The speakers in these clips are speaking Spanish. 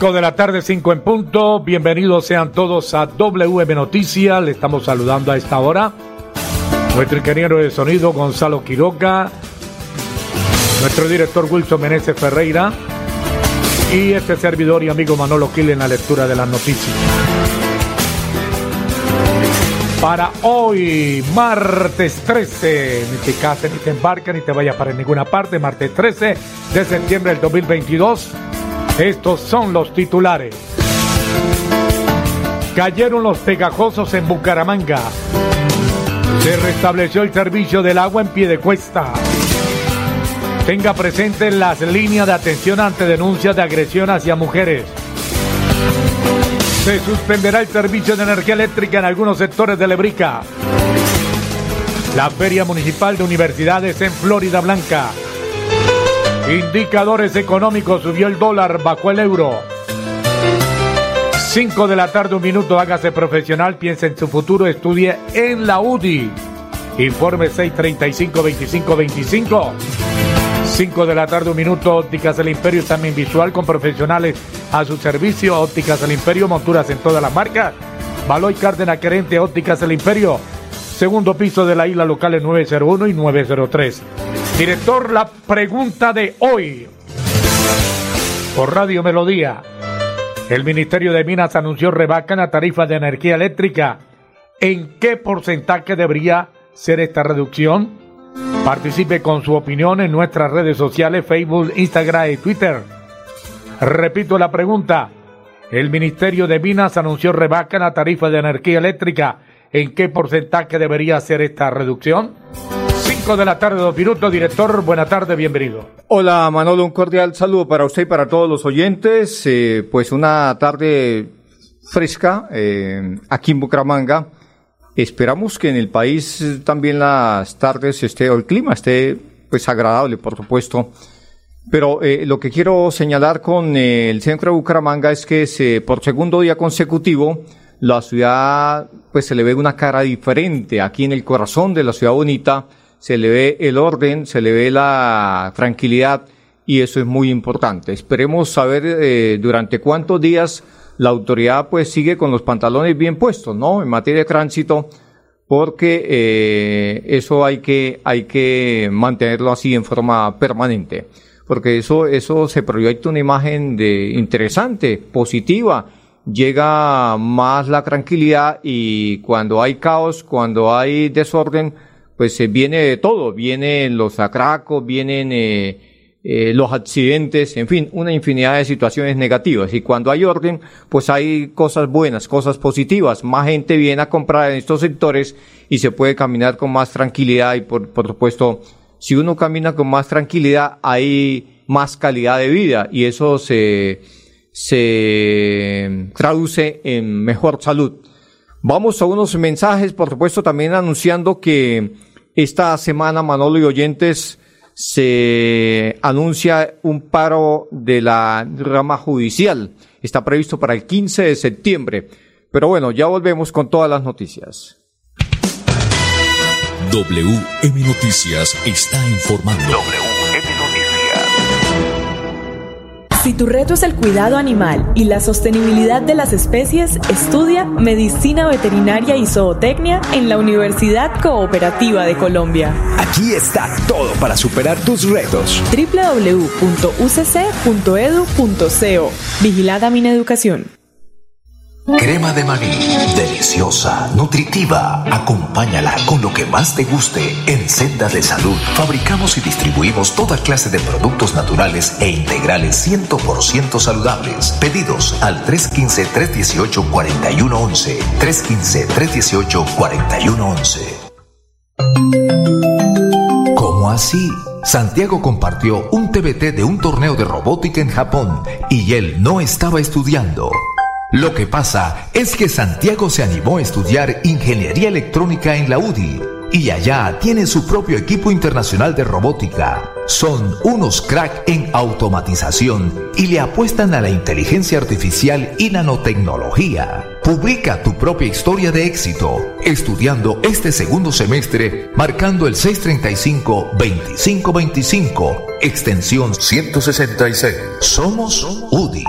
5 de la tarde, 5 en punto. Bienvenidos sean todos a WM Noticias. Le estamos saludando a esta hora. Nuestro ingeniero de sonido, Gonzalo Quiroga. Nuestro director Wilson Meneses Ferreira. Y este servidor y amigo Manolo Quil en la lectura de las noticias. Para hoy, martes 13, ni te cases, ni te embarques, ni te vayas para ninguna parte, martes 13 de septiembre del 2022. Estos son los titulares. Cayeron los pegajosos en Bucaramanga. Se restableció el servicio del agua en pie de cuesta. Tenga presente las líneas de atención ante denuncias de agresión hacia mujeres. Se suspenderá el servicio de energía eléctrica en algunos sectores de Lebrica. La Feria Municipal de Universidades en Florida Blanca. Indicadores económicos, subió el dólar, bajó el euro. 5 de la tarde, un minuto, hágase profesional, piense en su futuro, estudie en la UDI. Informe 635-2525. 5 de la tarde, un minuto, ópticas del imperio, también visual con profesionales a su servicio, ópticas del imperio, monturas en todas las marcas. Baloy Cárdenas, querente, ópticas del imperio. Segundo piso de la isla local en 901 y 903. Director, la pregunta de hoy. Por Radio Melodía. El Ministerio de Minas anunció rebaja en la tarifa de energía eléctrica. ¿En qué porcentaje debería ser esta reducción? Participe con su opinión en nuestras redes sociales, Facebook, Instagram y Twitter. Repito la pregunta. El Ministerio de Minas anunció rebaja en la tarifa de energía eléctrica. ¿En qué porcentaje debería ser esta reducción? 5 de la tarde, dos minutos. Director, buena tarde, bienvenido. Hola Manolo, un cordial saludo para usted y para todos los oyentes. Eh, pues una tarde fresca eh, aquí en Bucaramanga. Esperamos que en el país también las tardes esté, o el clima esté pues agradable, por supuesto. Pero eh, lo que quiero señalar con eh, el centro de Bucaramanga es que se, por segundo día consecutivo la ciudad pues se le ve una cara diferente aquí en el corazón de la ciudad bonita, se le ve el orden, se le ve la tranquilidad y eso es muy importante. Esperemos saber eh, durante cuántos días la autoridad pues sigue con los pantalones bien puestos, ¿no? En materia de tránsito, porque eh, eso hay que, hay que mantenerlo así en forma permanente. Porque eso, eso se proyecta una imagen de interesante, positiva, llega más la tranquilidad y cuando hay caos, cuando hay desorden, pues se viene de todo, vienen los atracos, vienen eh, eh, los accidentes, en fin, una infinidad de situaciones negativas. Y cuando hay orden, pues hay cosas buenas, cosas positivas. Más gente viene a comprar en estos sectores y se puede caminar con más tranquilidad y por, por supuesto, si uno camina con más tranquilidad, hay más calidad de vida y eso se, se traduce en mejor salud. Vamos a unos mensajes, por supuesto, también anunciando que esta semana, Manolo y oyentes, se anuncia un paro de la rama judicial. Está previsto para el 15 de septiembre. Pero bueno, ya volvemos con todas las noticias. WM Noticias está informando. Si tu reto es el cuidado animal y la sostenibilidad de las especies, estudia Medicina Veterinaria y Zootecnia en la Universidad Cooperativa de Colombia. Aquí está todo para superar tus retos. www.ucc.edu.co Vigilada Mineducación. Crema de maní, deliciosa, nutritiva. Acompáñala con lo que más te guste en Senda de Salud. Fabricamos y distribuimos toda clase de productos naturales e integrales 100% saludables. Pedidos al 315-318-4111. 315-318-4111. ¿Cómo así? Santiago compartió un TBT de un torneo de robótica en Japón y él no estaba estudiando. Lo que pasa es que Santiago se animó a estudiar ingeniería electrónica en la UDI y allá tiene su propio equipo internacional de robótica. Son unos crack en automatización y le apuestan a la inteligencia artificial y nanotecnología. Publica tu propia historia de éxito estudiando este segundo semestre marcando el 635-2525, extensión 166. Somos UDI.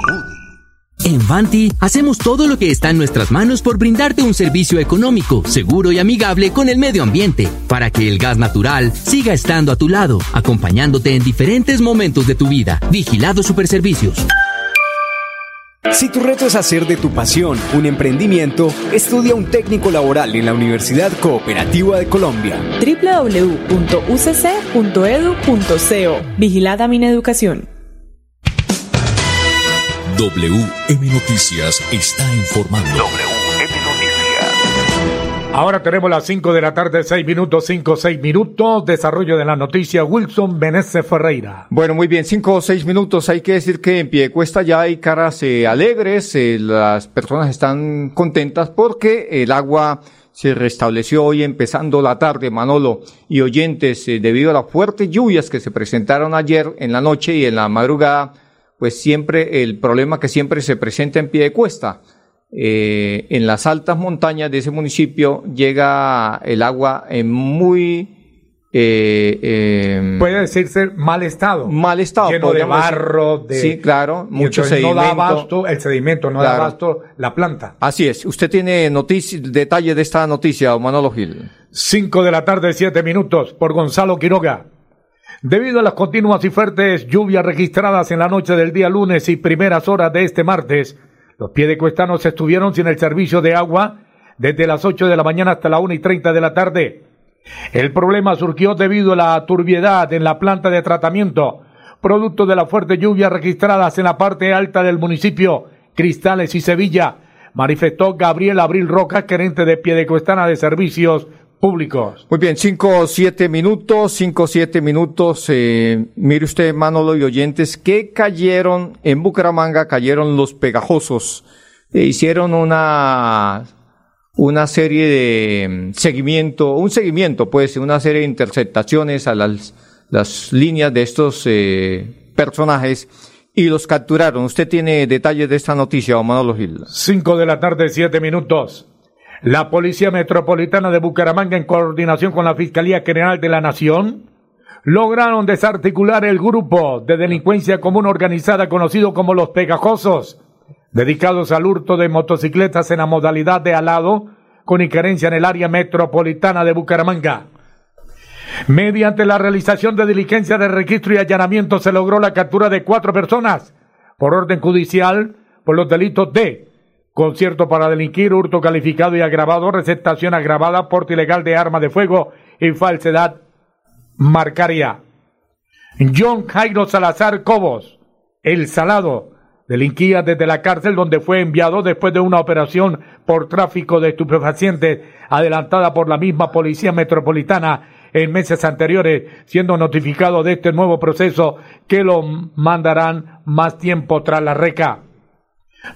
En Vanti hacemos todo lo que está en nuestras manos por brindarte un servicio económico, seguro y amigable con el medio ambiente, para que el gas natural siga estando a tu lado, acompañándote en diferentes momentos de tu vida. Vigilado Superservicios. Si tu reto es hacer de tu pasión un emprendimiento, estudia un técnico laboral en la Universidad Cooperativa de Colombia. www.ucc.edu.co Vigilada Mineducación. WM Noticias está informando. WM Noticias. Ahora tenemos las 5 de la tarde, 6 minutos, 5, 6 minutos. Desarrollo de la noticia, Wilson Benesse Ferreira. Bueno, muy bien, cinco o seis minutos. Hay que decir que en Piedecuesta ya hay caras eh, alegres, eh, las personas están contentas porque el agua se restableció hoy empezando la tarde, Manolo y oyentes, eh, debido a las fuertes lluvias que se presentaron ayer en la noche y en la madrugada pues siempre el problema que siempre se presenta en pie de cuesta. Eh, en las altas montañas de ese municipio llega el agua en muy... Eh, eh, Puede decirse mal estado. Mal estado. Lleno de barro, de... Sí, claro, mucho sedimento. No da abasto, el sedimento no da abasto la planta. Así es. Usted tiene detalle de esta noticia, Manolo Gil. Cinco de la tarde, siete minutos, por Gonzalo Quiroga. Debido a las continuas y fuertes lluvias registradas en la noche del día lunes y primeras horas de este martes, los piedecuestanos estuvieron sin el servicio de agua desde las 8 de la mañana hasta la una y 30 de la tarde. El problema surgió debido a la turbiedad en la planta de tratamiento, producto de las fuertes lluvias registradas en la parte alta del municipio, Cristales y Sevilla, manifestó Gabriel Abril Roca, gerente de Piedecuestana de Servicios públicos. Muy bien, cinco siete minutos, cinco siete minutos. Eh, mire usted, Manolo y oyentes, que cayeron en Bucaramanga, cayeron los pegajosos. E hicieron una, una serie de mm, seguimiento, un seguimiento, pues, una serie de interceptaciones a las, las líneas de estos eh, personajes y los capturaron. Usted tiene detalles de esta noticia, Manolo Gil. Cinco de la tarde, siete minutos. La Policía Metropolitana de Bucaramanga, en coordinación con la Fiscalía General de la Nación, lograron desarticular el grupo de delincuencia común organizada conocido como los Pegajosos, dedicados al hurto de motocicletas en la modalidad de alado, con injerencia en el área metropolitana de Bucaramanga. Mediante la realización de diligencia de registro y allanamiento se logró la captura de cuatro personas por orden judicial por los delitos de concierto para delinquir, hurto calificado y agravado, receptación agravada, porte ilegal de arma de fuego y falsedad marcaria. John Jairo Salazar Cobos, el salado, delinquía desde la cárcel donde fue enviado después de una operación por tráfico de estupefacientes adelantada por la misma Policía Metropolitana en meses anteriores, siendo notificado de este nuevo proceso que lo mandarán más tiempo tras la reca.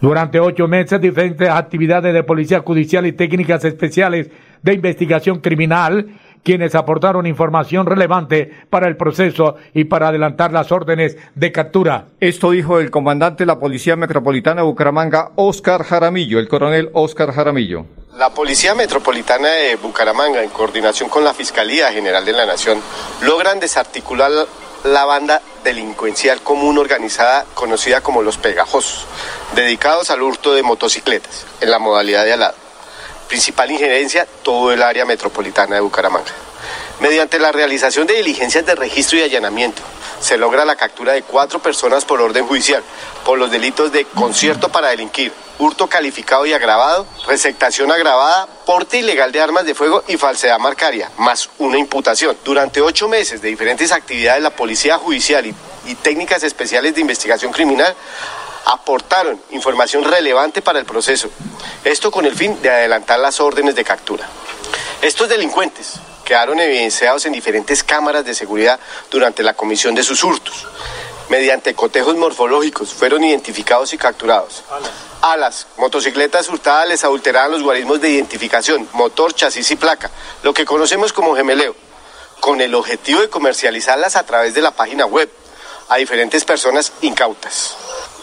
Durante ocho meses, diferentes actividades de policía judicial y técnicas especiales de investigación criminal, quienes aportaron información relevante para el proceso y para adelantar las órdenes de captura. Esto dijo el comandante de la Policía Metropolitana de Bucaramanga, Oscar Jaramillo, el coronel Oscar Jaramillo. La Policía Metropolitana de Bucaramanga, en coordinación con la Fiscalía General de la Nación, logran desarticular la banda delincuencial común organizada conocida como los pegajosos, dedicados al hurto de motocicletas en la modalidad de alado. Principal injerencia, todo el área metropolitana de Bucaramanga. Mediante la realización de diligencias de registro y allanamiento, se logra la captura de cuatro personas por orden judicial por los delitos de concierto para delinquir, hurto calificado y agravado, receptación agravada, porte ilegal de armas de fuego y falsedad marcaria, más una imputación. Durante ocho meses de diferentes actividades, la Policía Judicial y, y técnicas especiales de investigación criminal aportaron información relevante para el proceso. Esto con el fin de adelantar las órdenes de captura. Estos delincuentes quedaron evidenciados en diferentes cámaras de seguridad durante la comisión de sus hurtos. Mediante cotejos morfológicos fueron identificados y capturados. Alas, motocicletas hurtadas les adulteraban los guarismos de identificación, motor, chasis y placa, lo que conocemos como gemeleo, con el objetivo de comercializarlas a través de la página web a diferentes personas incautas.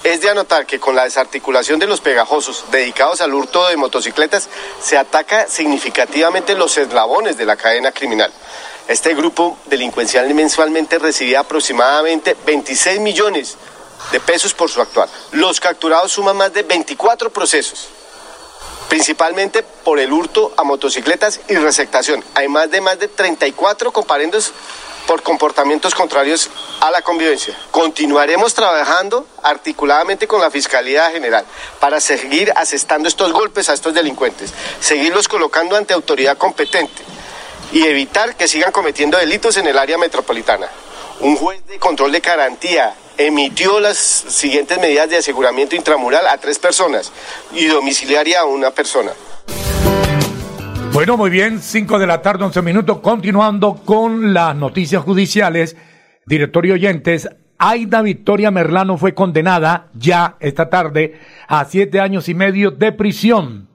Es de anotar que con la desarticulación de los pegajosos dedicados al hurto de motocicletas se ataca significativamente los eslabones de la cadena criminal. Este grupo delincuencial mensualmente recibía aproximadamente 26 millones de pesos por su actuar. Los capturados suman más de 24 procesos, principalmente por el hurto a motocicletas y receptación. Hay más de más de 34 comparendos por comportamientos contrarios a la convivencia. Continuaremos trabajando articuladamente con la Fiscalía General para seguir asestando estos golpes a estos delincuentes, seguirlos colocando ante autoridad competente y evitar que sigan cometiendo delitos en el área metropolitana. Un juez de control de garantía emitió las siguientes medidas de aseguramiento intramural a tres personas y domiciliaria a una persona. Bueno, muy bien, 5 de la tarde, 11 minutos, continuando con las noticias judiciales. Directorio oyentes, Aida Victoria Merlano fue condenada ya esta tarde a siete años y medio de prisión.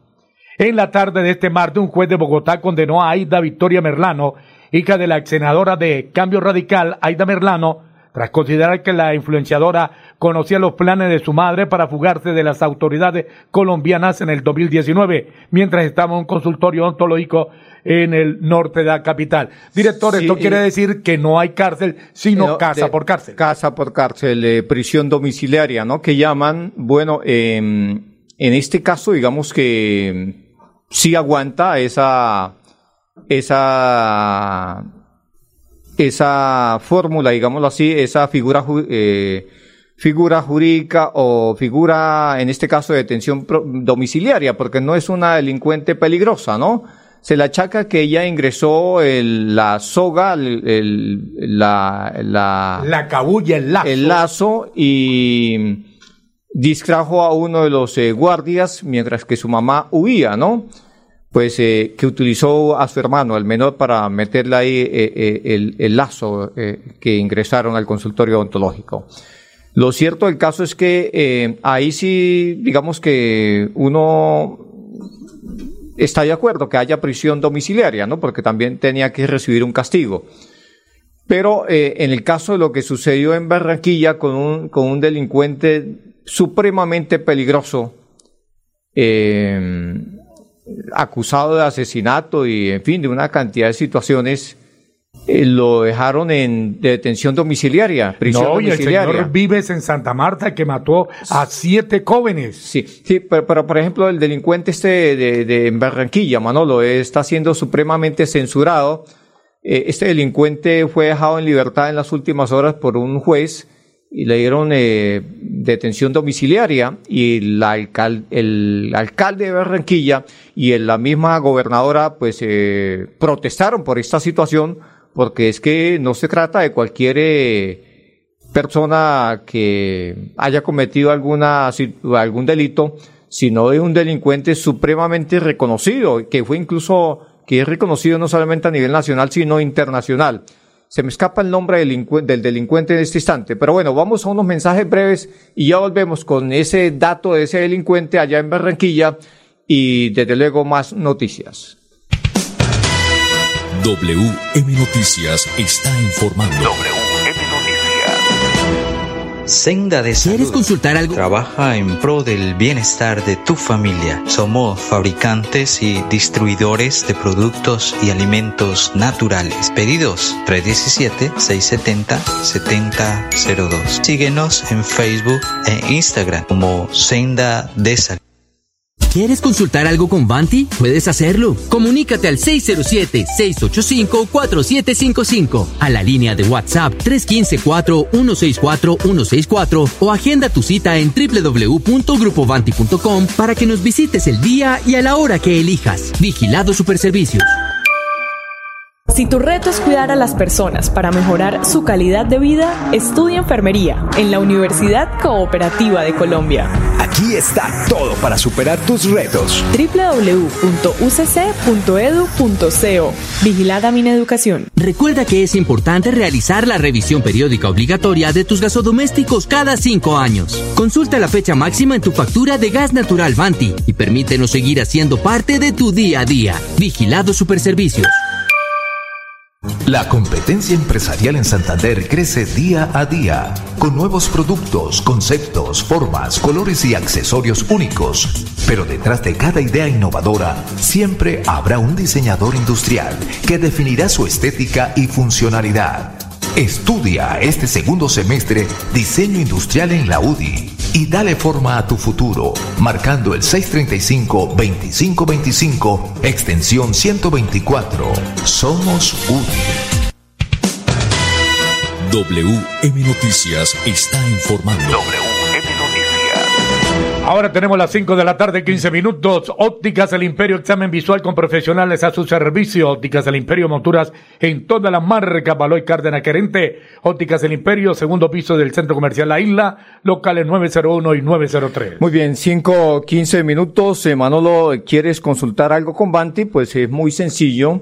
En la tarde de este martes, un juez de Bogotá condenó a Aida Victoria Merlano, hija de la ex senadora de Cambio Radical, Aida Merlano, tras considerar que la influenciadora conocía los planes de su madre para fugarse de las autoridades colombianas en el 2019, mientras estaba en un consultorio ontológico en el norte de la capital. Director, esto quiere decir que no hay cárcel, sino casa por cárcel. Casa por cárcel, eh, prisión domiciliaria, ¿no? Que llaman, bueno, em, en este caso, digamos que sí aguanta esa, esa esa fórmula, digámoslo así, esa figura, eh, figura jurídica o figura, en este caso, de detención domiciliaria, porque no es una delincuente peligrosa, ¿no? Se le achaca que ella ingresó el, la soga, el, la, la, la cabulla, el lazo. El lazo y distrajo a uno de los eh, guardias mientras que su mamá huía, ¿no? Pues eh, que utilizó a su hermano, al menor, para meterle ahí eh, eh, el, lazo que ingresaron al consultorio odontológico. Lo cierto del caso es que ahí sí, digamos que uno está de acuerdo que haya prisión domiciliaria, ¿no? Porque también tenía que recibir un castigo. Pero en el caso de lo que sucedió en Barranquilla con un, con un delincuente supremamente peligroso, eh, acusado de asesinato y, en fin, de una cantidad de situaciones, eh, lo dejaron en detención domiciliaria, prisión no, domiciliaria. Y el señor Vives en Santa Marta que mató a siete jóvenes. Sí, sí, pero, por ejemplo el delincuente este de, de Barranquilla, Manolo, está siendo supremamente censurado. Eh, este delincuente fue dejado en libertad en las últimas horas por un juez y le dieron eh, detención domiciliaria y la el alcalde de Barranquilla y la misma gobernadora pues eh, protestaron por esta situación porque es que no se trata de cualquier eh, persona que haya cometido alguna algún delito sino de un delincuente supremamente reconocido que fue incluso que es reconocido no solamente a nivel nacional sino internacional se me escapa el nombre del delincuente en este instante. Pero bueno, vamos a unos mensajes breves y ya volvemos con ese dato de ese delincuente allá en Barranquilla y desde luego más noticias. WM Noticias está informando. Senda de Salud. ¿Quieres consultar algo? Trabaja en pro del bienestar de tu familia. Somos fabricantes y distribuidores de productos y alimentos naturales. Pedidos 317-670-7002. Síguenos en Facebook e Instagram como Senda de Salud. ¿Quieres consultar algo con Banti? Puedes hacerlo. Comunícate al 607-685-4755, a la línea de WhatsApp 315-4164-164 o agenda tu cita en www.grupovanti.com para que nos visites el día y a la hora que elijas. Vigilado Superservicios. Si tu reto es cuidar a las personas para mejorar su calidad de vida, estudia enfermería en la Universidad Cooperativa de Colombia. Aquí está todo para superar tus retos. www.ucc.edu.co Vigilada mi educación. Recuerda que es importante realizar la revisión periódica obligatoria de tus gasodomésticos cada cinco años. Consulta la fecha máxima en tu factura de gas natural Vanti y permítenos seguir haciendo parte de tu día a día. Vigilado Superservicios. La competencia empresarial en Santander crece día a día, con nuevos productos, conceptos, formas, colores y accesorios únicos. Pero detrás de cada idea innovadora, siempre habrá un diseñador industrial que definirá su estética y funcionalidad. Estudia este segundo semestre diseño industrial en la UDI y dale forma a tu futuro, marcando el 635-2525, extensión 124. Somos UDI. WM Noticias está informando. Ahora tenemos las 5 de la tarde, 15 minutos. Ópticas El Imperio, examen visual con profesionales a su servicio. Ópticas El Imperio, monturas en toda la marca. Baloy Cárdenas Querente. Ópticas El Imperio, segundo piso del Centro Comercial La Isla, locales 901 y 903. Muy bien, 5, 15 minutos. Eh, Manolo, ¿quieres consultar algo con Banti? Pues es muy sencillo.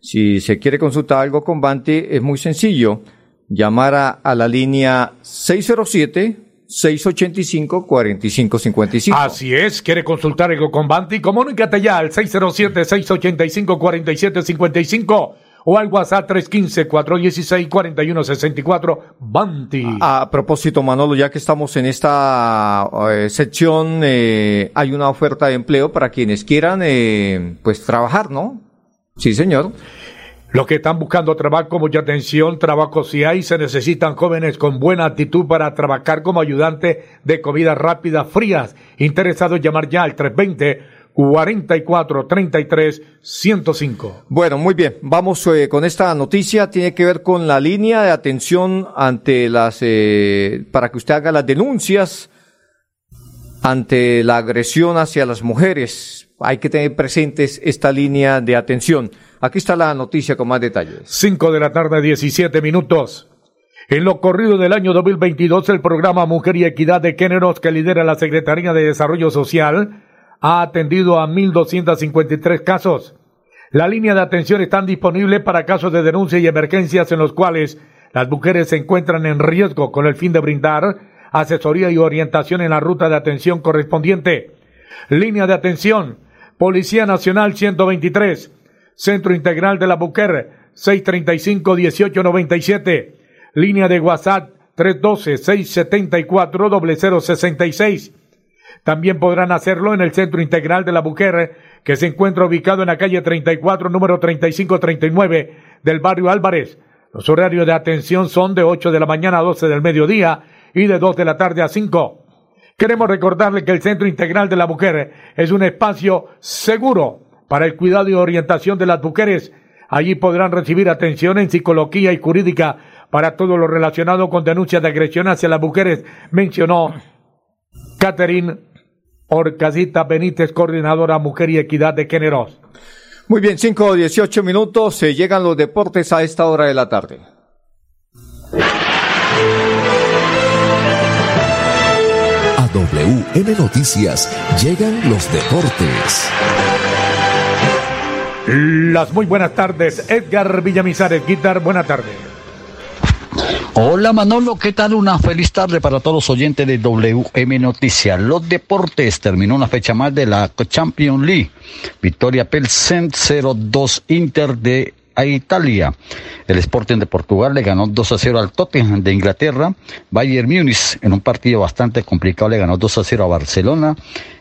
Si se quiere consultar algo con Banti, es muy sencillo. Llamar a, a la línea 607 685-4555. Así es, quiere consultar algo con Banti, comunícate ya al 607-685-4755 o al WhatsApp 315-416-4164 Banti. A, a, propósito, Manolo, ya que estamos en esta eh, sección, eh, hay una oferta de empleo para quienes quieran, eh, pues, trabajar, ¿no? Sí, señor. Los que están buscando trabajo, mucha atención, trabajo si hay, se necesitan jóvenes con buena actitud para trabajar como ayudante de comida rápida frías. Interesados llamar ya al 320 44 33 105. Bueno, muy bien. Vamos eh, con esta noticia. Tiene que ver con la línea de atención ante las, eh, para que usted haga las denuncias ante la agresión hacia las mujeres. Hay que tener presentes esta línea de atención. Aquí está la noticia con más detalles. 5 de la tarde, 17 minutos. En lo corrido del año 2022, el programa Mujer y Equidad de Géneros que lidera la Secretaría de Desarrollo Social ha atendido a 1.253 casos. La línea de atención está disponible para casos de denuncia y emergencias en los cuales las mujeres se encuentran en riesgo con el fin de brindar asesoría y orientación en la ruta de atención correspondiente. Línea de atención, Policía Nacional 123, Centro Integral de la Buquer, 635-1897. Línea de WhatsApp 312-674-0066. También podrán hacerlo en el Centro Integral de la Buquer, que se encuentra ubicado en la calle 34, número 3539 del barrio Álvarez. Los horarios de atención son de 8 de la mañana a 12 del mediodía y de 2 de la tarde a 5. Queremos recordarle que el Centro Integral de la Mujer es un espacio seguro para el cuidado y orientación de las mujeres. Allí podrán recibir atención en psicología y jurídica para todo lo relacionado con denuncias de agresión hacia las mujeres, mencionó Catherine Orcasita Benítez, coordinadora Mujer y Equidad de Géneros. Muy bien, 5 o 18 minutos, se llegan los deportes a esta hora de la tarde. WM Noticias llegan los deportes. Las muy buenas tardes, Edgar Villamizares, Guitar, buena tarde. Hola Manolo, ¿qué tal? Una feliz tarde para todos los oyentes de WM Noticias. Los deportes terminó una fecha más de la Champions League. Victoria Pelsen 0-2 Inter de Italia. El Sporting de Portugal le ganó 2 a 0 al Tottenham de Inglaterra. Bayern Múnich en un partido bastante complicado le ganó 2 a 0 a Barcelona.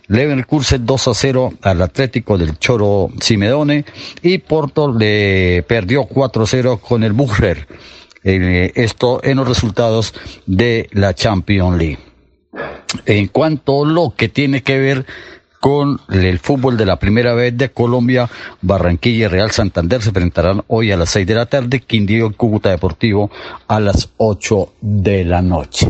Leverkusen 2 a 0 al Atlético del Choro Simeone y Porto le perdió 4 a 0 con el Bucher. Eh, esto en los resultados de la Champions League. En cuanto a lo que tiene que ver con el fútbol de la primera vez de Colombia, Barranquilla y Real Santander se enfrentarán hoy a las 6 de la tarde, Quindío y Cúcuta Deportivo a las 8 de la noche.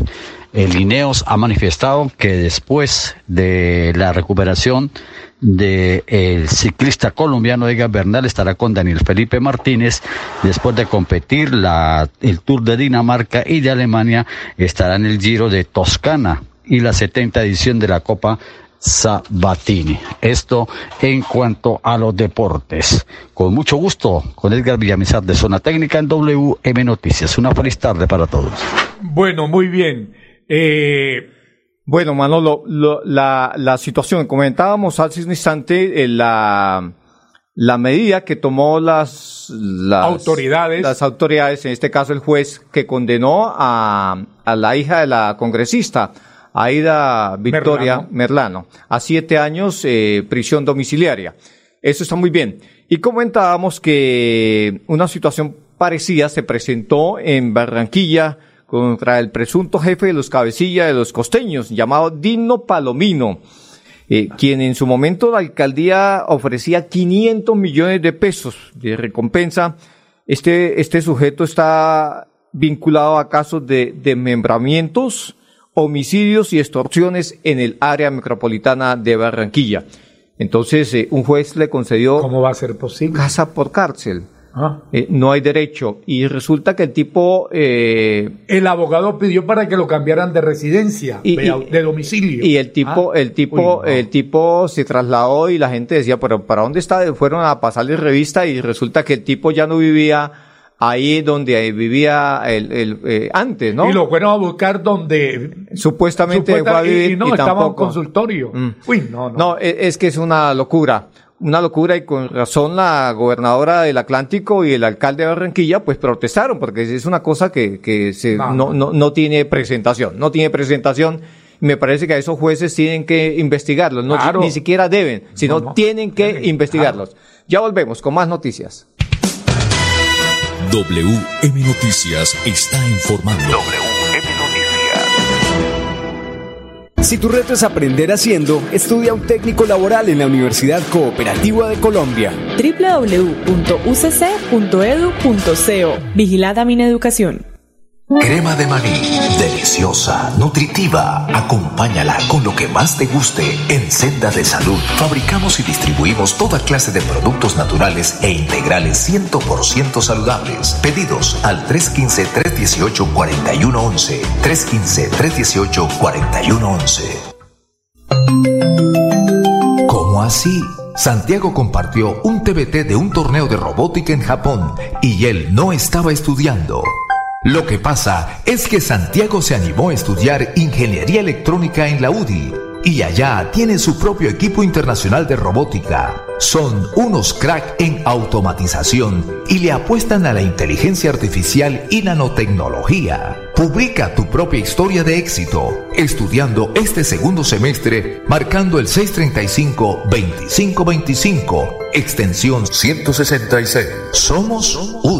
El INEOS ha manifestado que después de la recuperación del el ciclista colombiano Edgar Bernal estará con Daniel Felipe Martínez después de competir la, el Tour de Dinamarca y de Alemania estará en el Giro de Toscana y la 70 edición de la Copa Sabatini. Esto en cuanto a los deportes. Con mucho gusto, con Edgar Villamizar de Zona Técnica en WM Noticias. Una feliz tarde para todos. Bueno, muy bien. Eh, bueno, Manolo, la, la situación, comentábamos hace un instante eh, la, la medida que tomó las, las autoridades. Las autoridades, en este caso el juez, que condenó a, a la hija de la congresista Aida Victoria Merlano, a siete años eh, prisión domiciliaria. Eso está muy bien. Y comentábamos que una situación parecida se presentó en Barranquilla contra el presunto jefe de los cabecillas de los costeños, llamado Dino Palomino, eh, quien en su momento la alcaldía ofrecía 500 millones de pesos de recompensa. Este, este sujeto está vinculado a casos de desmembramientos, homicidios y extorsiones en el área metropolitana de Barranquilla. Entonces, eh, un juez le concedió... ¿Cómo va a ser posible? Casa por cárcel. Ah. Eh, no hay derecho. Y resulta que el tipo... Eh, el abogado pidió para que lo cambiaran de residencia, de domicilio. Y el tipo, ah. el tipo, el tipo se trasladó y la gente decía, pero ¿para dónde está? Fueron a pasarle revista y resulta que el tipo ya no vivía ahí donde vivía el, eh, antes, ¿no? Y lo fueron a buscar donde supuestamente, fue a vivir y, no, estaba en consultorio. Mm. Uy, no, no. No, es, es, que es una locura. Una locura y con razón la gobernadora del Atlántico y el alcalde de Barranquilla pues protestaron porque es una cosa que, que se, no, no, no, tiene presentación, no tiene presentación me parece que a esos jueces tienen que investigarlos, no, ni siquiera deben, sino tienen que investigarlos. Ya volvemos con más noticias. WM Noticias está informando. WM Noticias. Si tu reto es aprender haciendo, estudia un técnico laboral en la Universidad Cooperativa de Colombia. www.ucc.edu.co Vigilada mi educación. Crema de maní, deliciosa, nutritiva. Acompáñala con lo que más te guste en Senda de Salud. Fabricamos y distribuimos toda clase de productos naturales e integrales 100% saludables. Pedidos al 315-318-4111. 315-318-4111. ¿Cómo así? Santiago compartió un TBT de un torneo de robótica en Japón y él no estaba estudiando. Lo que pasa es que Santiago se animó a estudiar ingeniería electrónica en la UDI y allá tiene su propio equipo internacional de robótica. Son unos crack en automatización y le apuestan a la inteligencia artificial y nanotecnología. Publica tu propia historia de éxito estudiando este segundo semestre marcando el 635-2525, extensión 166. Somos UDI.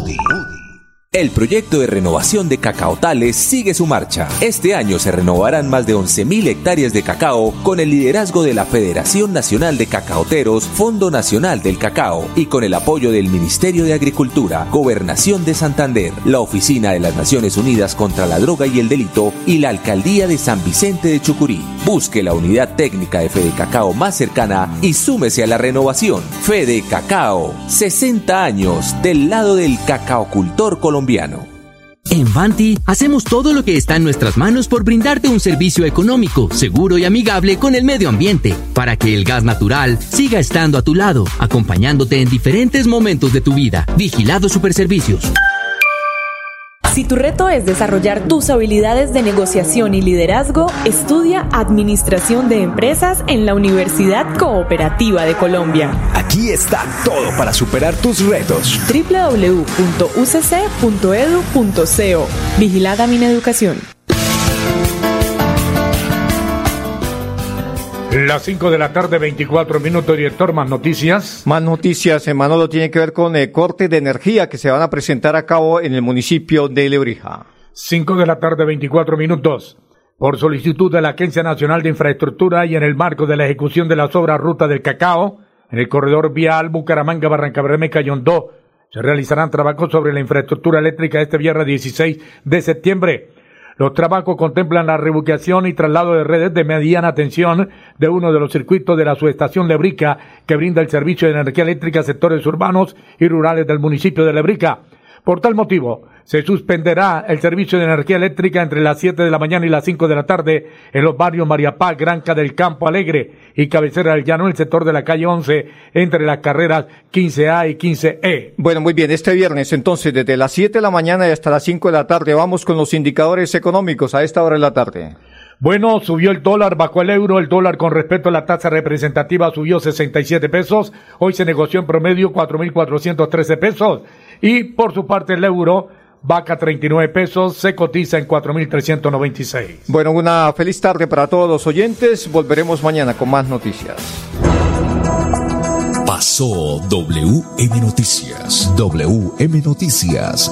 El proyecto de renovación de cacaotales sigue su marcha. Este año se renovarán más de 11.000 hectáreas de cacao con el liderazgo de la Federación Nacional de Cacaoteros, Fondo Nacional del Cacao y con el apoyo del Ministerio de Agricultura, Gobernación de Santander, la Oficina de las Naciones Unidas contra la Droga y el Delito y la Alcaldía de San Vicente de Chucurí. Busque la unidad técnica de Fede Cacao más cercana y súmese a la renovación. Fede Cacao, 60 años del lado del cacaocultor colombiano. En Vanti hacemos todo lo que está en nuestras manos por brindarte un servicio económico, seguro y amigable con el medio ambiente, para que el gas natural siga estando a tu lado, acompañándote en diferentes momentos de tu vida. Vigilado Superservicios. Si tu reto es desarrollar tus habilidades de negociación y liderazgo, estudia Administración de Empresas en la Universidad Cooperativa de Colombia. Aquí está todo para superar tus retos. www.ucc.edu.co Vigilada Mineducación. Las 5 de la tarde, 24 minutos, director, más noticias. Más noticias, hermano, lo tiene que ver con el corte de energía que se van a presentar a cabo en el municipio de Lebrija. 5 de la tarde, 24 minutos. Por solicitud de la Agencia Nacional de Infraestructura y en el marco de la ejecución de las obras Ruta del Cacao, en el corredor vial Bucaramanga, Barranca Bermeja y Hondó, se realizarán trabajos sobre la infraestructura eléctrica este viernes 16 de septiembre. Los trabajos contemplan la reubicación y traslado de redes de mediana tensión de uno de los circuitos de la subestación Lebrica que brinda el servicio de energía eléctrica a sectores urbanos y rurales del municipio de Lebrica. Por tal motivo, se suspenderá el servicio de energía eléctrica entre las 7 de la mañana y las 5 de la tarde en los barrios María Paz, Granca del Campo Alegre y Cabecera del Llano, en el sector de la calle 11, entre las carreras 15A y 15E. Bueno, muy bien, este viernes entonces desde las 7 de la mañana y hasta las 5 de la tarde vamos con los indicadores económicos a esta hora de la tarde. Bueno, subió el dólar, bajó el euro, el dólar con respecto a la tasa representativa subió 67 pesos, hoy se negoció en promedio 4.413 pesos y por su parte el euro vaca 39 pesos, se cotiza en 4.396. Bueno, una feliz tarde para todos los oyentes, volveremos mañana con más noticias. Pasó WM Noticias. WM Noticias.